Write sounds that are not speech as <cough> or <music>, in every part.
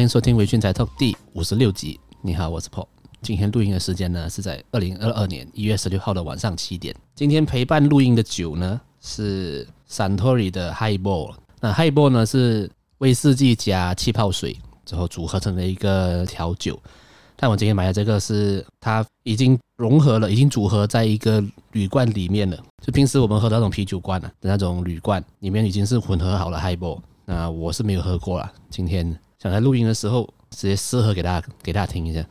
欢迎收听《微醺宅 Talk》第五十六集。你好，我是 Paul。今天录音的时间呢是在二零二二年一月十六号的晚上七点。今天陪伴录音的酒呢是 Santori 的 Highball。那 Highball 呢是威士忌加气泡水之后组合成的一个调酒。但我今天买的这个是它已经融合了，已经组合在一个铝罐里面了。就平时我们喝的那种啤酒罐啊的那种铝罐里面已经是混合好了 Highball。那我是没有喝过啦，今天想在录音的时候直接试喝给大家给大家听一下。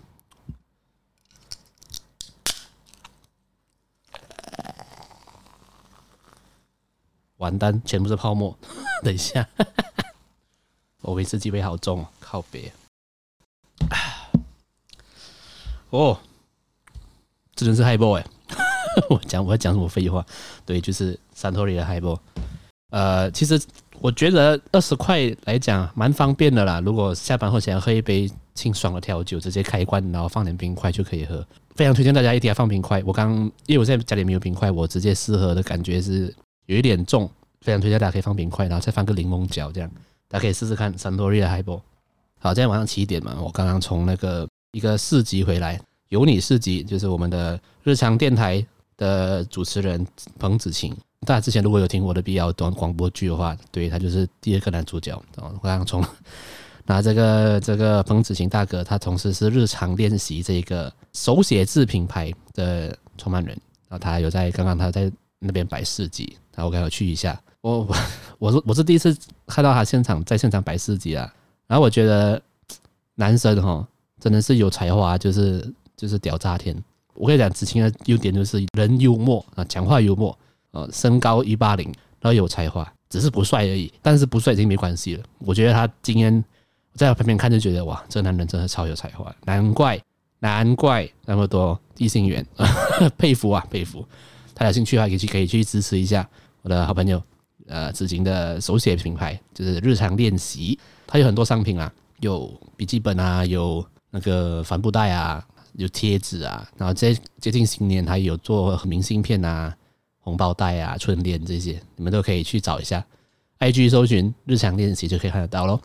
完蛋，全部是泡沫。<laughs> 等一下，<laughs> 我威士忌味好重，靠别。<sighs> 哦，这真是 Highball 哎！<laughs> 我讲我要讲什么废话？对，就是 Suntory 的 high boy。呃，其实我觉得二十块来讲蛮方便的啦。如果下班后想要喝一杯清爽的调酒，直接开罐，然后放点冰块就可以喝。非常推荐大家一定要放冰块。我刚因为我现在家里没有冰块，我直接试喝的感觉是。有一点重，非常推荐大家可以放冰块，然后再放个柠檬角，这样大家可以试试看。Suntory 的 Highball。好，今天晚上七点嘛，我刚刚从那个一个市集回来，有你市集就是我们的日常电台的主持人彭子晴。大家之前如果有听我的必要短广播剧的话，对，他就是第二个男主角。然后刚刚从拿这个这个彭子晴大哥，他同时是日常练习这个手写字品牌的创办人，然后他有在刚刚他在那边摆市集。然后我赶快去一下，我我我是 <laughs> 我是第一次看到他现场在现场摆市集啊，然后我觉得男生哈真的是有才华，就是就是屌炸天。我跟你讲，子晴的优点就是人幽默啊，讲话幽默，呃，身高一八零，然后有才华，只是不帅而已。但是不帅已经没关系了。我觉得他今天在我旁边看就觉得哇，这男人真的超有才华，难怪难怪那么多异性缘，<laughs> 佩服啊佩服。他有兴趣的话，可以去可以去支持一下。我的好朋友，呃，子晴的手写品牌就是日常练习，它有很多商品啊，有笔记本啊，有那个帆布袋啊，有贴纸啊，然后接接近新年，还有做明信片啊、红包袋啊、春联这些，你们都可以去找一下，IG 搜寻日常练习就可以看得到喽。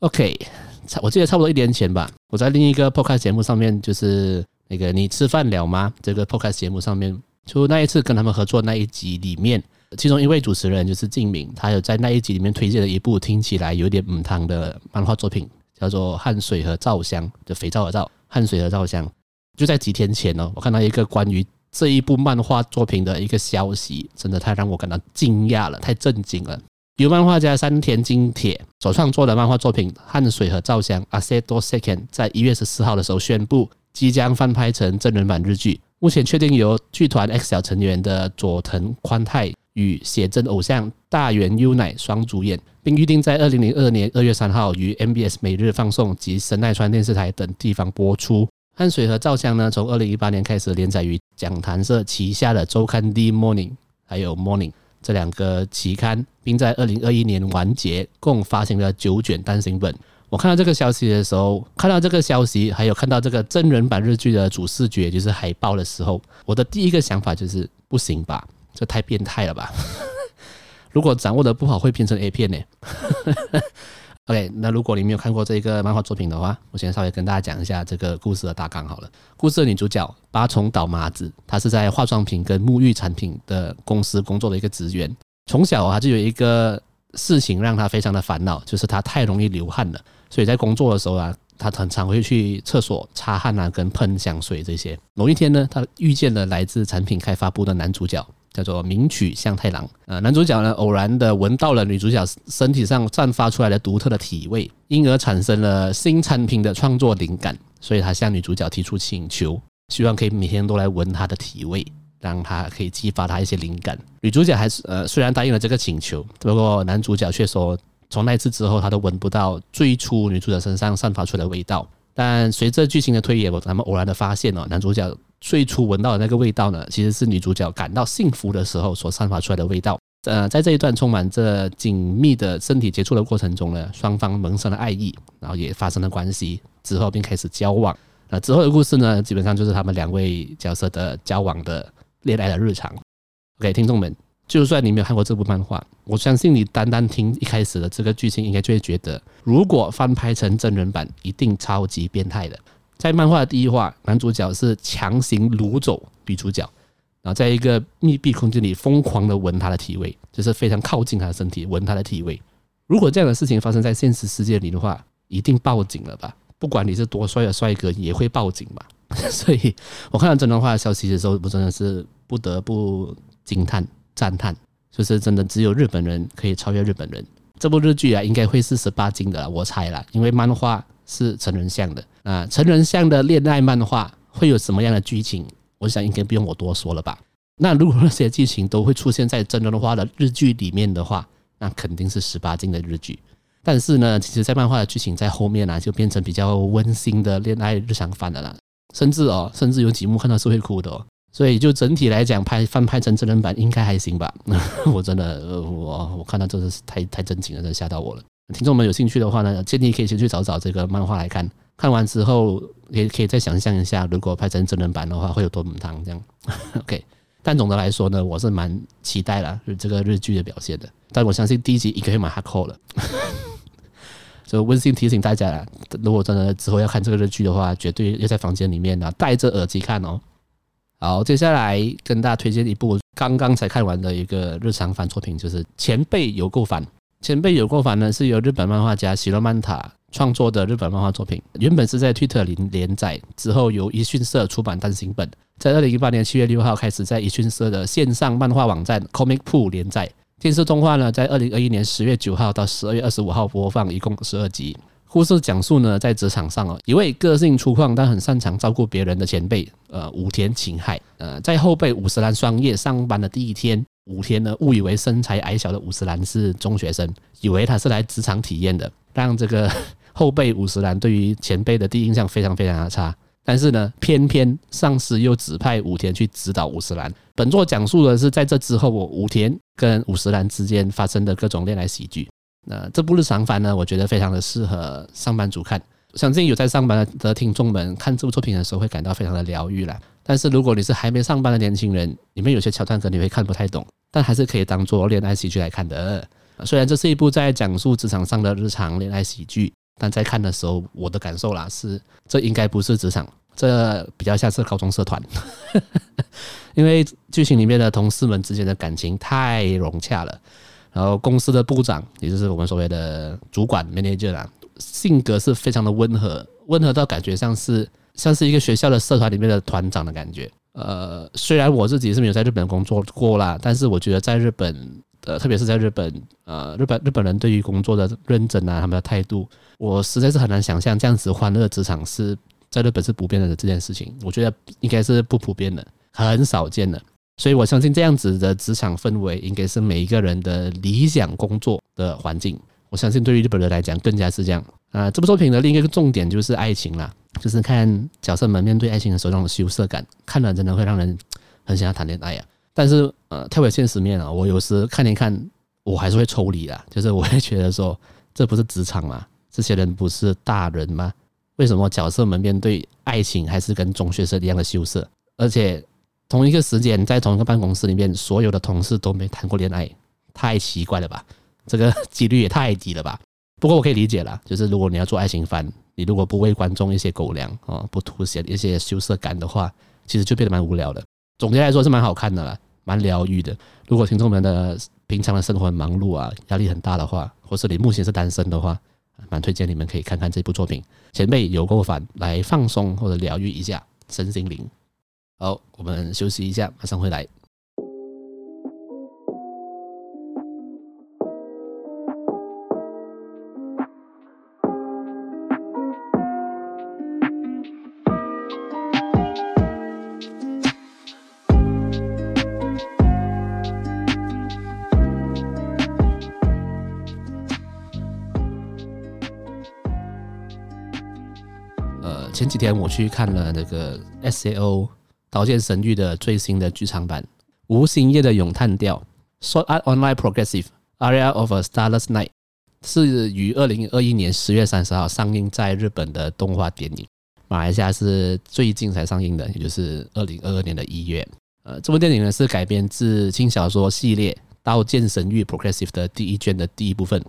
OK，差我记得差不多一年前吧，我在另一个 Podcast 节目上面，就是那个你吃饭了吗？这个 Podcast 节目上面，就那一次跟他们合作那一集里面。其中一位主持人就是静明，他有在那一集里面推荐了一部听起来有点母汤的漫画作品，叫做《汗水和皂香》的肥皂的皂，汗水和皂香。就在几天前哦，我看到一个关于这一部漫画作品的一个消息，真的太让我感到惊讶了，太震惊了。由漫画家山田金铁所创作的漫画作品《汗水和照相》（Aseto Seiken） 在一月十四号的时候宣布，即将翻拍成真人版日剧。目前确定由剧团 X 小成员的佐藤宽太。与写真偶像大原优乃双主演，并预定在二零零二年二月三号于 MBS 每日放送及神奈川电视台等地方播出。汗水和照相呢，从二零一八年开始连载于讲谈社旗下的周刊 D Morning，还有 Morning 这两个期刊，并在二零二一年完结，共发行了九卷单行本。我看到这个消息的时候，看到这个消息，还有看到这个真人版日剧的主视觉就是海报的时候，我的第一个想法就是不行吧。这太变态了吧！<laughs> 如果掌握的不好，会变成 A 片呢。<laughs> OK，那如果你没有看过这个漫画作品的话，我先稍微跟大家讲一下这个故事的大纲好了。故事的女主角八重岛麻子，她是在化妆品跟沐浴产品的公司工作的一个职员。从小啊，就有一个事情让她非常的烦恼，就是她太容易流汗了。所以在工作的时候啊，她常常会去厕所擦汗啊，跟喷香水这些。某一天呢，她遇见了来自产品开发部的男主角。叫做名曲向太郎，呃，男主角呢偶然的闻到了女主角身体上散发出来的独特的体味，因而产生了新产品的创作灵感，所以他向女主角提出请求，希望可以每天都来闻她的体味，让她可以激发她一些灵感。女主角还是呃虽然答应了这个请求，不过男主角却说，从那次之后他都闻不到最初女主角身上散发出来的味道。但随着剧情的推演，我咱们偶然的发现哦，男主角。最初闻到的那个味道呢，其实是女主角感到幸福的时候所散发出来的味道。呃，在这一段充满着紧密的身体接触的过程中呢，双方萌生了爱意，然后也发生了关系，之后并开始交往。那之后的故事呢，基本上就是他们两位角色的交往的恋爱的日常。OK，听众们，就算你没有看过这部漫画，我相信你单单听一开始的这个剧情，应该就会觉得，如果翻拍成真人版，一定超级变态的。在漫画的第一话，男主角是强行掳走女主角，然后在一个密闭空间里疯狂的闻她的体味，就是非常靠近她的身体，闻她的体味。如果这样的事情发生在现实世界里的话，一定报警了吧？不管你是多帅的帅哥，也会报警吧？所以我看到真人化的消息的时候，我真的是不得不惊叹赞叹，就是真的只有日本人可以超越日本人。这部日剧啊，应该会是十八禁的，我猜啦，因为漫画。是成人向的啊，成人向的恋爱漫画会有什么样的剧情？我想应该不用我多说了吧。那如果那些剧情都会出现在真人化的日剧里面的话，那肯定是十八禁的日剧。但是呢，其实，在漫画的剧情在后面呢、啊，就变成比较温馨的恋爱日常番的了。甚至哦，甚至有几幕看到是会哭的哦。所以就整体来讲，拍翻拍成真人版应该还行吧。<laughs> 我真的，我我看到真的是太太真情了，真的吓到我了。听众们有兴趣的话呢，建议可以先去找找这个漫画来看。看完之后，也可以再想象一下，如果拍成真人版的话，会有多母汤这样。<laughs> OK，但总的来说呢，我是蛮期待了这个日剧的表现的。但我相信第一集应该会蛮 hardcore 了。<laughs> 就温馨提醒大家啦，如果真的之后要看这个日剧的话，绝对要在房间里面呢戴着耳机看哦。好，接下来跟大家推荐一部刚刚才看完的一个日常番作品，就是《前辈有够烦》。前辈有够烦呢，是由日本漫画家喜乐曼塔创作的日本漫画作品，原本是在 Twitter 里连载，之后由一讯社出版单行本，在二零一八年七月六号开始在一讯社的线上漫画网站 Comic Pool 连载。电视动画呢，在二零二一年十月九号到十二月二十五号播放，一共十二集。故事讲述呢，在职场上哦，一位个性粗犷但很擅长照顾别人的前辈，呃，武田晴海，呃，在后辈五十岚双叶上班的第一天。武田呢，误以为身材矮小的五十岚是中学生，以为他是来职场体验的，让这个后辈五十岚对于前辈的第一印象非常非常的差。但是呢，偏偏上司又指派武田去指导五十岚。本作讲述的是在这之后，武田跟五十岚之间发生的各种恋爱喜剧。那这部日常番呢，我觉得非常的适合上班族看。相信有在上班的听众们看这部作品的时候，会感到非常的疗愈啦。但是如果你是还没上班的年轻人，里面有些桥段可能你会看不太懂。但还是可以当做恋爱喜剧来看的。虽然这是一部在讲述职场上的日常恋爱喜剧，但在看的时候，我的感受啦是，这应该不是职场，这比较像是高中社团。<laughs> 因为剧情里面的同事们之间的感情太融洽了。然后公司的部长，也就是我们所谓的主管 manager 啦，性格是非常的温和，温和到感觉像是像是一个学校的社团里面的团长的感觉。呃，虽然我自己是没有在日本工作过啦，但是我觉得在日本，呃，特别是在日本，呃，日本日本人对于工作的认真啊，他们的态度，我实在是很难想象这样子欢乐职场是在日本是普遍的这件事情。我觉得应该是不普遍的，很少见的。所以我相信这样子的职场氛围应该是每一个人的理想工作的环境。我相信对于日本人来讲更加是这样。啊、这部作品的另一个重点就是爱情啦。就是看角色们面对爱情的时候那种羞涩感，看了真的会让人很想要谈恋爱啊。但是呃，跳回现实面啊，我有时看一看，我还是会抽离的。就是我会觉得说，这不是职场吗？这些人不是大人吗？为什么角色们面对爱情还是跟中学生一样的羞涩？而且同一个时间在同一个办公室里面，所有的同事都没谈过恋爱，太奇怪了吧？这个 <laughs> 几率也太低了吧？不过我可以理解啦，就是如果你要做爱情番。你如果不为观众一些狗粮啊，不凸显一些羞涩感的话，其实就变得蛮无聊的。总结来说是蛮好看的啦，蛮疗愈的。如果听众们的平常的生活很忙碌啊，压力很大的话，或是你目前是单身的话，蛮推荐你们可以看看这部作品。前辈有够烦，来放松或者疗愈一下身心灵。好，我们休息一下，马上回来。前几天我去看了那个 S A O《刀剑神域》的最新的剧场版《无星夜的咏叹调》（Sword Art Online Progressive Aria of a Starless Night），是于二零二一年十月三十号上映在日本的动画电影。马来西亚是最近才上映的，也就是二零二二年的一月。呃，这部电影呢是改编自轻小说系列《刀剑神域 Progressive》的第一卷的第一部分。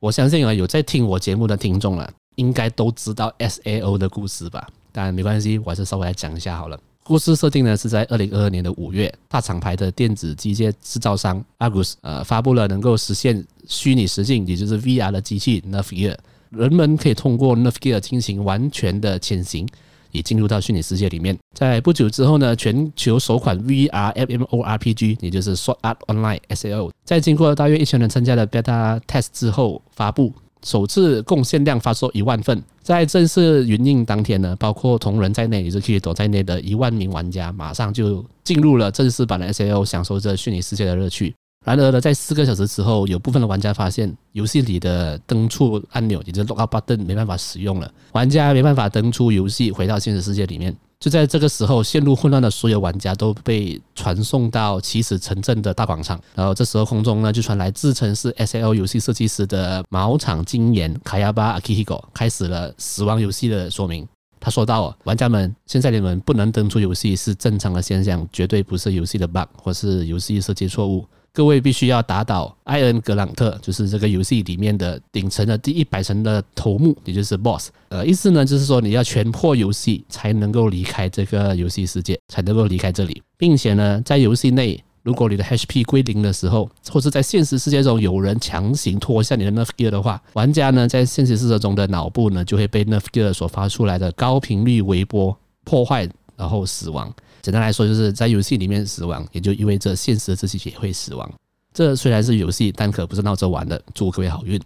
我相信啊，有在听我节目的听众啊，应该都知道 SAO 的故事吧？但没关系，我还是稍微来讲一下好了。故事设定呢是在二零二二年的五月，大厂牌的电子机械制造商 Agus 呃发布了能够实现虚拟实境，也就是 VR 的机器 Nerf Gear，人们可以通过 Nerf Gear 进行完全的潜行。也进入到虚拟世界里面。在不久之后呢，全球首款 VR MMORPG，也就是 Sword Art Online SAO，在经过大约一千人参加的 Beta Test 之后发布，首次贡献量发售一万份。在正式云印当天呢，包括同人在内，也就是 k i t 在内的一万名玩家，马上就进入了正式版的 SAO，享受着虚拟世界的乐趣。然而呢，在四个小时之后，有部分的玩家发现游戏里的登出按钮，也就是 Logout Button 没办法使用了，玩家没办法登出游戏，回到现实世界里面。就在这个时候，陷入混乱的所有玩家都被传送到起始城镇的大广场。然后这时候空中呢就传来自称是 S L 游戏设计师的茅场晶岩卡亚巴阿基希狗开始了死亡游戏的说明。他说道：“玩家们，现在你们不能登出游戏是正常的现象，绝对不是游戏的 bug 或是游戏设计错误。”各位必须要打倒艾恩格朗特，就是这个游戏里面的顶层的第一百层的头目，也就是 BOSS。呃，意思呢就是说你要全破游戏才能够离开这个游戏世界，才能够离开这里，并且呢，在游戏内，如果你的 HP 归零的时候，或是在现实世界中有人强行脱下你的 Nerf Gear 的话，玩家呢在现实世界中的脑部呢就会被 Nerf Gear 所发出来的高频率微波破坏，然后死亡。简单来说，就是在游戏里面死亡，也就意味着现实的自己也会死亡。这虽然是游戏，但可不是闹着玩的。祝各位好运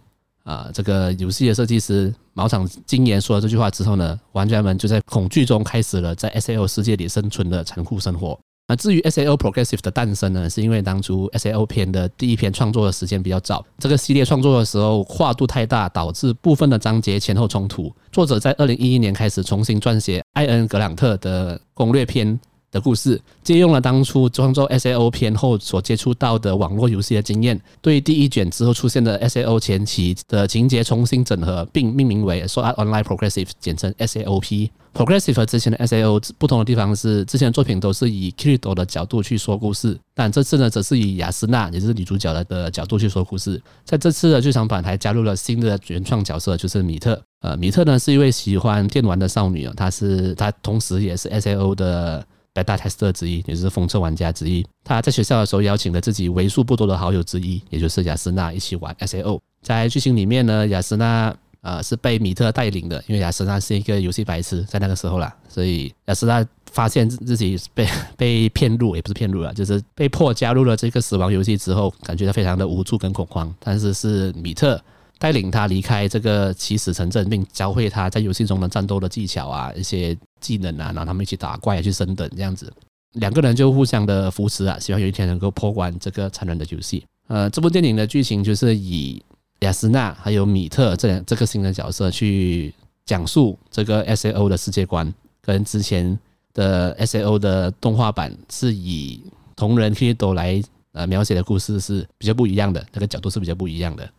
啊！这个游戏的设计师毛场晶岩说了这句话之后呢，玩家们就在恐惧中开始了在 S L 世界里生存的残酷生活。那至于 S L Progressive 的诞生呢，是因为当初 S L 篇的第一篇创作的时间比较早，这个系列创作的时候跨度太大，导致部分的章节前后冲突。作者在二零一一年开始重新撰写艾恩格朗特的攻略篇的故事，借用了当初创作 SAO 篇后所接触到的网络游戏的经验，对第一卷之后出现的 SAO 前期的情节重新整合，并命名为 Sword Art Online Progressive，简称 SAOP。Progressive 和之前的 SAO 不同的地方是，之前的作品都是以 Kirito 的角度去说故事，但这次呢，则是以雅斯娜，也就是女主角的的角度去说故事。在这次的剧场版还加入了新的原创角色，就是米特。呃，米特呢是一位喜欢电玩的少女啊，她是她同时也是 SAO 的。Beta tester 之一，也是封测玩家之一。他在学校的时候邀请了自己为数不多的好友之一，也就是雅斯娜一起玩 SAO。在剧情里面呢，雅斯娜呃是被米特带领的，因为雅斯娜是一个游戏白痴，在那个时候啦，所以雅斯娜发现自己被 <laughs> 被骗入，也不是骗入了，就是被迫加入了这个死亡游戏之后，感觉到非常的无助跟恐慌。但是是米特。带领他离开这个起死城镇，并教会他在游戏中的战斗的技巧啊，一些技能啊，然后他们一起打怪去升等，这样子，两个人就互相的扶持啊，希望有一天能够破关这个残忍的游戏。呃，这部电影的剧情就是以亚丝娜还有米特这两这个新的角色去讲述这个 SAO 的世界观，跟之前的 SAO 的动画版是以同人 K 都来呃描写的故事是比较不一样的，那个角度是比较不一样的。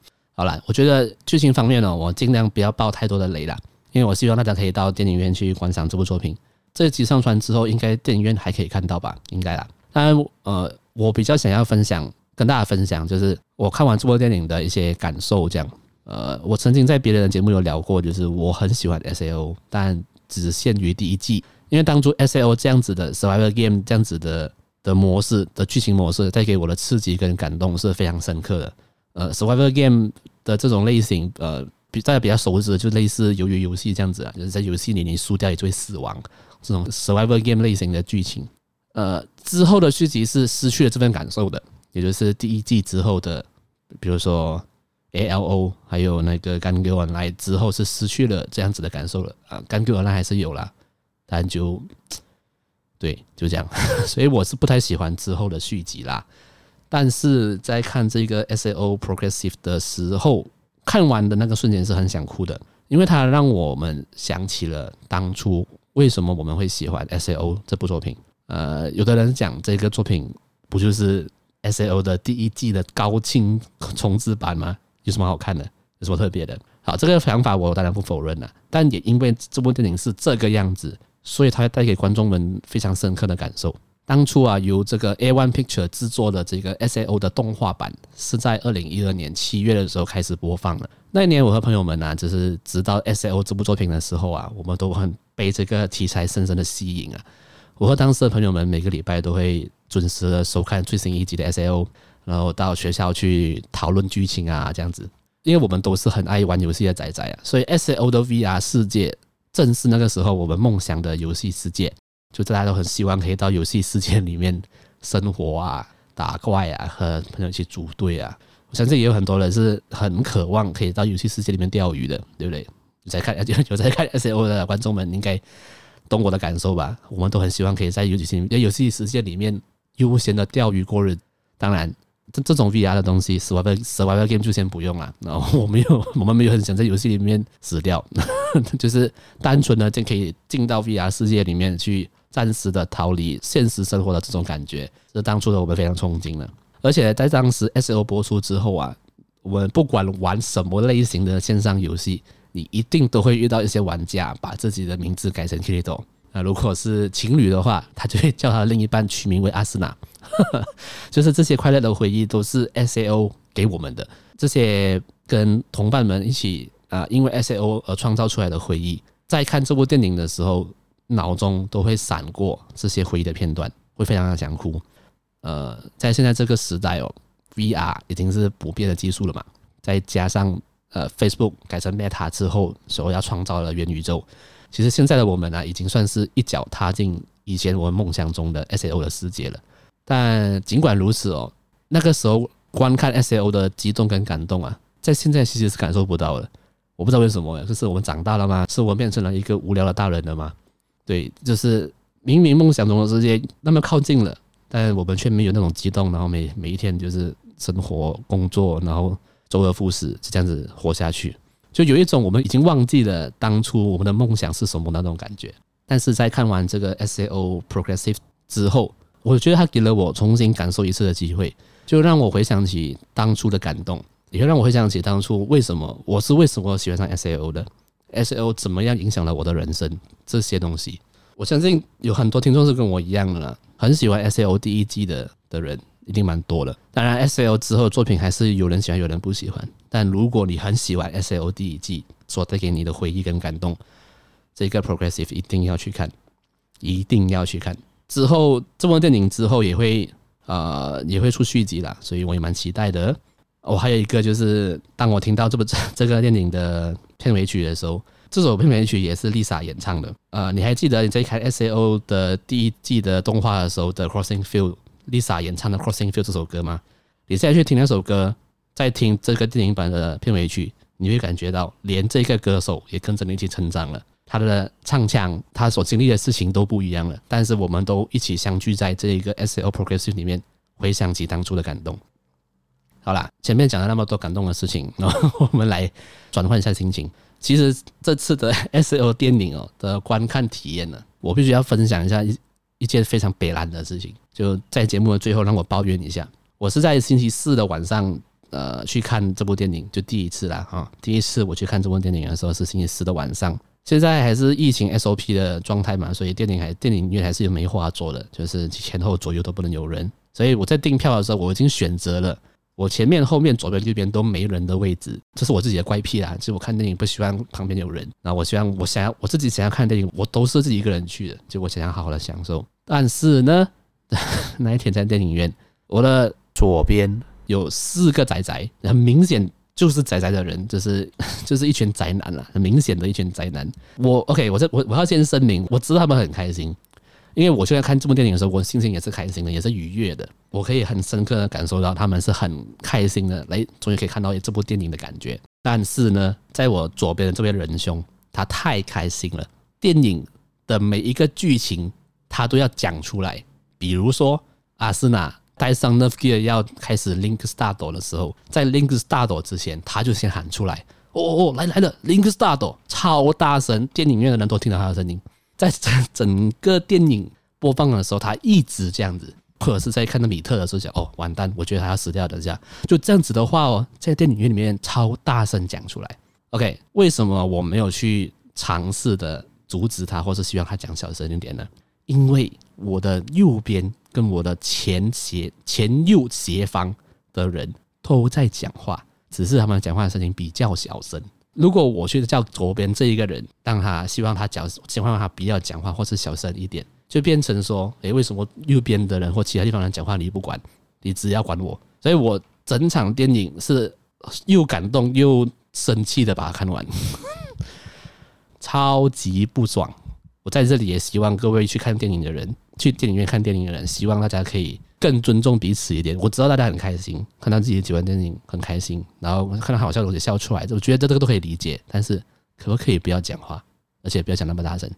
好了，我觉得剧情方面呢，我尽量不要爆太多的雷了，因为我希望大家可以到电影院去观赏这部作品。这集上传之后，应该电影院还可以看到吧？应该啦。当然，呃，我比较想要分享，跟大家分享，就是我看完这部电影的一些感受。这样，呃，我曾经在别人的节目有聊过，就是我很喜欢 SAO，但只限于第一季，因为当初 SAO 这样子的 Survival Game 这样子的的模式的剧情模式，带给我的刺激跟感动是非常深刻的。呃，survival game 的这种类型，呃，比大家比较熟知的就类似鱿鱼游戏这样子啊，就是在游戏里你输掉也就会死亡，这种 survival game 类型的剧情。呃，之后的续集是失去了这份感受的，也就是第一季之后的，比如说 ALO，还有那个 Gun Game Online 之后是失去了这样子的感受了啊，Gun Game Online 还是有啦，但就对，就这样，<laughs> 所以我是不太喜欢之后的续集啦。但是在看这个 SAO Progressive 的时候，看完的那个瞬间是很想哭的，因为它让我们想起了当初为什么我们会喜欢 SAO 这部作品。呃，有的人讲这个作品不就是 SAO 的第一季的高清重制版吗？有什么好看的？有什么特别的？好，这个想法我当然不否认了，但也因为这部电影是这个样子，所以它带给观众们非常深刻的感受。当初啊，由这个 A One Picture 制作的这个 SAO 的动画版，是在二零一二年七月的时候开始播放的。那一年，我和朋友们呢、啊，就是知道 SAO 这部作品的时候啊，我们都很被这个题材深深的吸引啊。我和当时的朋友们每个礼拜都会准时的收看最新一集的 SAO，然后到学校去讨论剧情啊，这样子。因为我们都是很爱玩游戏的仔仔啊，所以 SAO 的 VR 世界正是那个时候我们梦想的游戏世界。就大家都很希望可以到游戏世界里面生活啊、打怪啊、和朋友一起组队啊。我相信也有很多人是很渴望可以到游戏世界里面钓鱼的，对不对？<laughs> 有在看 <laughs> 有 <laughs> 在看 S O 的观众们应该懂我的感受吧？我们都很希望可以在游戏在游戏世界里面悠闲的钓鱼过日。当然，这这种 VR 的东西，Survival Survival Game 就先不用了。然后我没有，我们没有很想在游戏里面死掉，就是单纯的就可以进到 VR 世界里面去。暂时的逃离现实生活的这种感觉，是当初的我们非常憧憬的。而且在当时 SAO 播出之后啊，我们不管玩什么类型的线上游戏，你一定都会遇到一些玩家把自己的名字改成 Kirito。那如果是情侣的话，他就会叫他的另一半取名为阿斯纳。<laughs> 就是这些快乐的回忆都是 SAO 给我们的，这些跟同伴们一起啊，因为 SAO 而创造出来的回忆，在看这部电影的时候。脑中都会闪过这些回忆的片段，会非常的想哭。呃，在现在这个时代哦，VR 已经是普遍的技术了嘛，再加上呃 Facebook 改成 Meta 之后，所要创造的元宇宙，其实现在的我们呢、已经算是一脚踏进以前我们梦想中的 SAO 的世界了。但尽管如此哦，那个时候观看 SAO 的激动跟感动啊，在现在其实是感受不到的。我不知道为什么，就是我们长大了吗？是我们变成了一个无聊的大人了吗？对，就是明明梦想中的世界那么靠近了，但我们却没有那种激动，然后每每一天就是生活、工作，然后周而复始，就这样子活下去，就有一种我们已经忘记了当初我们的梦想是什么那种感觉。但是在看完这个 SAO Progressive 之后，我觉得他给了我重新感受一次的机会，就让我回想起当初的感动，也会让我回想起当初为什么我是为什么喜欢上 SAO 的。S L 怎么样影响了我的人生？这些东西，我相信有很多听众是跟我一样的，很喜欢 SLO 第一季的的人一定蛮多的。当然，S L 之后作品还是有人喜欢，有人不喜欢。但如果你很喜欢 SLO 第一季所带给你的回忆跟感动，这个 Progressive 一定要去看，一定要去看。之后这部电影之后也会呃也会出续集啦，所以我也蛮期待的。我、哦、还有一个就是，当我听到这部 <laughs> 这个电影的片尾曲的时候，这首片尾曲也是 Lisa 演唱的。呃，你还记得你在看 SAO 的第一季的动画的时候的 Crossing Field，Lisa 演唱的 Crossing Field 这首歌吗？你现在去听那首歌，再听这个电影版的片尾曲，你会感觉到连这个歌手也跟着你一起成长了。他的唱腔，他所经历的事情都不一样了，但是我们都一起相聚在这一个 SAO Progressive 里面，回想起当初的感动。好啦，前面讲了那么多感动的事情，<laughs> 然后我们来转换一下心情。其实这次的 <laughs> S O 电影哦的观看体验呢，我必须要分享一下一一件非常悲惨的事情。就在节目的最后，让我抱怨一下。我是在星期四的晚上，呃，去看这部电影，就第一次啦哈。第一次我去看这部电影的时候是星期四的晚上，现在还是疫情 SOP 的状态嘛，所以电影还电影院还是有梅花座的，就是前后左右都不能有人。所以我在订票的时候，我已经选择了。我前面、后面、左边、右边都没人的位置，这是我自己的怪癖啦。其实我看电影不喜欢旁边有人，然后我希望我想要我自己想要看电影，我都是自己一个人去的，就我想要好好的享受。但是呢，<laughs> 那一天在电影院，我的左边有四个宅宅，很明显就是宅宅的人，就是 <laughs> 就是一群宅男啦，很明显的一群宅男。我 OK，我这我我要先声明，我知道他们很开心。因为我现在看这部电影的时候，我心情也是开心的，也是愉悦的。我可以很深刻的感受到他们是很开心的，来终于可以看到这部电影的感觉。但是呢，在我左边的这位仁兄，他太开心了。电影的每一个剧情他都要讲出来，比如说阿斯纳带上 Nerve Gear 要开始 Link Start 的时候，在 Link Start 之前，他就先喊出来：“哦哦，来来了，Link Start！” 超大声，电影院的人都听到他的声音。在整 <laughs> 整个电影播放的时候，他一直这样子，或者是在看到米特的时候讲：“哦，完蛋，我觉得他要死掉。”等一下，就这样子的话哦，在电影院里面超大声讲出来。OK，为什么我没有去尝试的阻止他，或是希望他讲小声一点呢？因为我的右边跟我的前斜前右斜方的人都在讲话，只是他们讲话的声音比较小声。如果我去叫左边这一个人，让他希望他讲，希望他不要讲话，或是小声一点，就变成说，诶，为什么右边的人或其他地方人讲话你不管，你只要管我？所以我整场电影是又感动又生气的把它看完，<laughs> 超级不爽。我在这里也希望各位去看电影的人，去电影院看电影的人，希望大家可以。更尊重彼此一点。我知道大家很开心，看到自己喜欢电影很开心，然后看到好笑的东西笑出来，我觉得这个都可以理解。但是可不可以不要讲话，而且不要讲那么大声？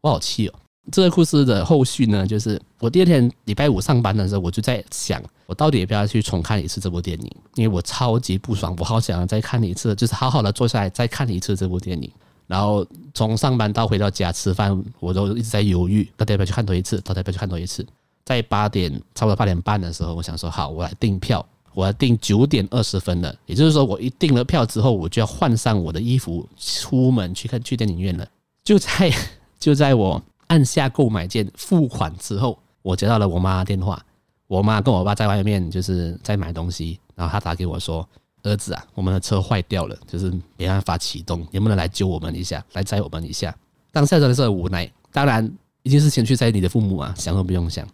我好气哦！这个故事的后续呢，就是我第二天礼拜五上班的时候，我就在想，我到底要不要去重看一次这部电影？因为我超级不爽，我好想要再看一次，就是好好的坐下来再看一次这部电影。然后从上班到回到家吃饭，我都一直在犹豫，到底要不要去看多一次？到底要不要去看多一次？在八点，差不多八点半的时候，我想说好，我来订票，我要订九点二十分的，也就是说，我一订了票之后，我就要换上我的衣服，出门去看去电影院了。就在 <laughs> 就在我按下购买键付款之后，我接到了我妈电话，我妈跟我爸在外面就是在买东西，然后他打给我说：“儿子啊，我们的车坏掉了，就是没办法启动，能不能来救我们一下，来载我们一下？”当下真的是很无奈，当然一定是先去载你的父母啊，想都不用想。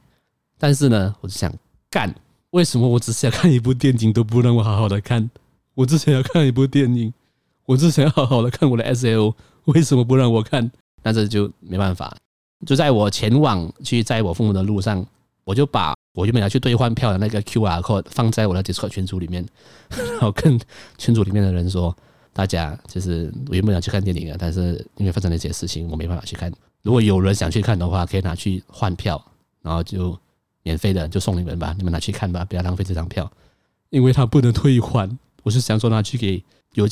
但是呢，我就想干，为什么我只想看一部电影都不让我好好的看？我只想要看一部电影，我只想要好好的看我的 SAO，为什么不让我看？那这就没办法。就在我前往去载我父母的路上，我就把我原本要去兑换票的那个 QR code 放在我的 Discord 群组里面，<laughs> 然后跟群组里面的人说：大家就是我原本要去看电影的，但是因为发生了一些事情，我没办法去看。如果有人想去看的话，可以拿去换票，然后就。免费的就送你们吧，你们拿去看吧，不要浪费这张票，因为它不能退换。我是想说拿去给有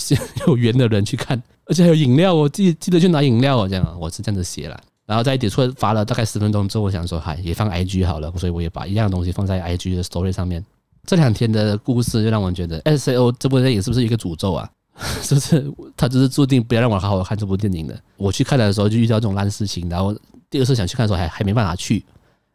有缘的人去看，而且还有饮料哦，记记得去拿饮料哦，这样我是这样子写了。然后在 Discord 发了大概十分钟之后，我想说，嗨，也放 IG 好了，所以我也把一样东西放在 IG 的 Story 上面。这两天的故事就让我觉得，SAO 这部电影是不是一个诅咒啊？<laughs> 是不是他就是注定不要让我好好看这部电影的？我去看的时候就遇到这种烂事情，然后第二次想去看的时候还还没办法去。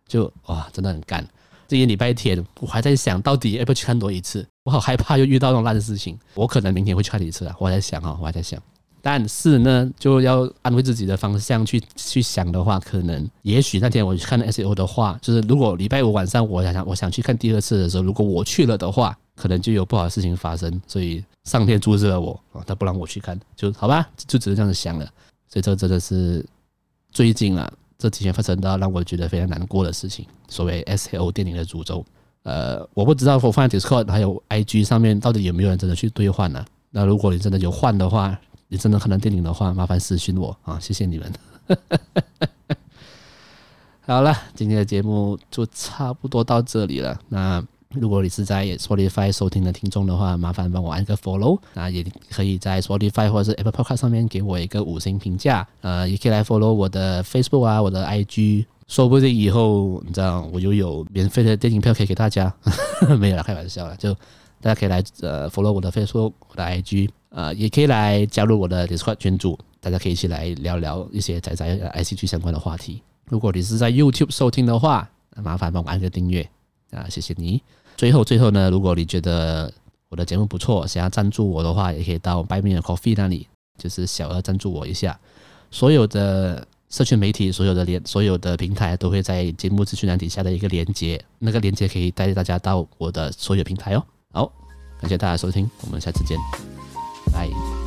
就哇，真的很干。这个礼拜天，我还在想到底要不要去看多一次。我好害怕又遇到那种烂事情。我可能明天会去看一次啊。我还在想啊，我还在想。但是呢，就要安慰自己的方向去去想的话，可能也许那天我去看 S O 的话，就是如果礼拜五晚上我想想我想去看第二次的时候，如果我去了的话，可能就有不好的事情发生。所以上天阻止了我啊，他不让我去看，就好吧，就只能这样子想了。所以这真的是最近啊。这几天发生到让我觉得非常难过的事情，所谓 SAO 电影的诅咒。呃，我不知道我放在 Discord 还有 IG 上面到底有没有人真的去兑换呢？那如果你真的有换的话，你真的看到电影的话，麻烦私讯我啊，谢谢你们。<laughs> 好了，今天的节目就差不多到这里了。那。如果你是在 Spotify 收听的听众的话，麻烦帮我按个 Follow，那也可以在 Spotify 或者是 Apple Podcast 上面给我一个五星评价。呃，也可以来 Follow 我的 Facebook 啊，我的 IG，说不定以后你知道我又有免费的电影票可以给大家。<laughs> 没有了，开玩笑啦，就大家可以来呃 Follow 我的 Facebook，我的 IG，呃，也可以来加入我的 Discord 群组，大家可以一起来聊聊一些宅宅 ICG 相关的话题。如果你是在 YouTube 收听的话，麻烦帮我按个订阅啊，谢谢你。最后，最后呢，如果你觉得我的节目不错，想要赞助我的话，也可以到 Buy Me a Coffee 那里，就是小额赞助我一下。所有的社群媒体，所有的连，所有的平台都会在节目资讯栏底下的一个连接，那个连接可以带大家到我的所有平台哦。好，感谢大家收听，我们下次见，拜。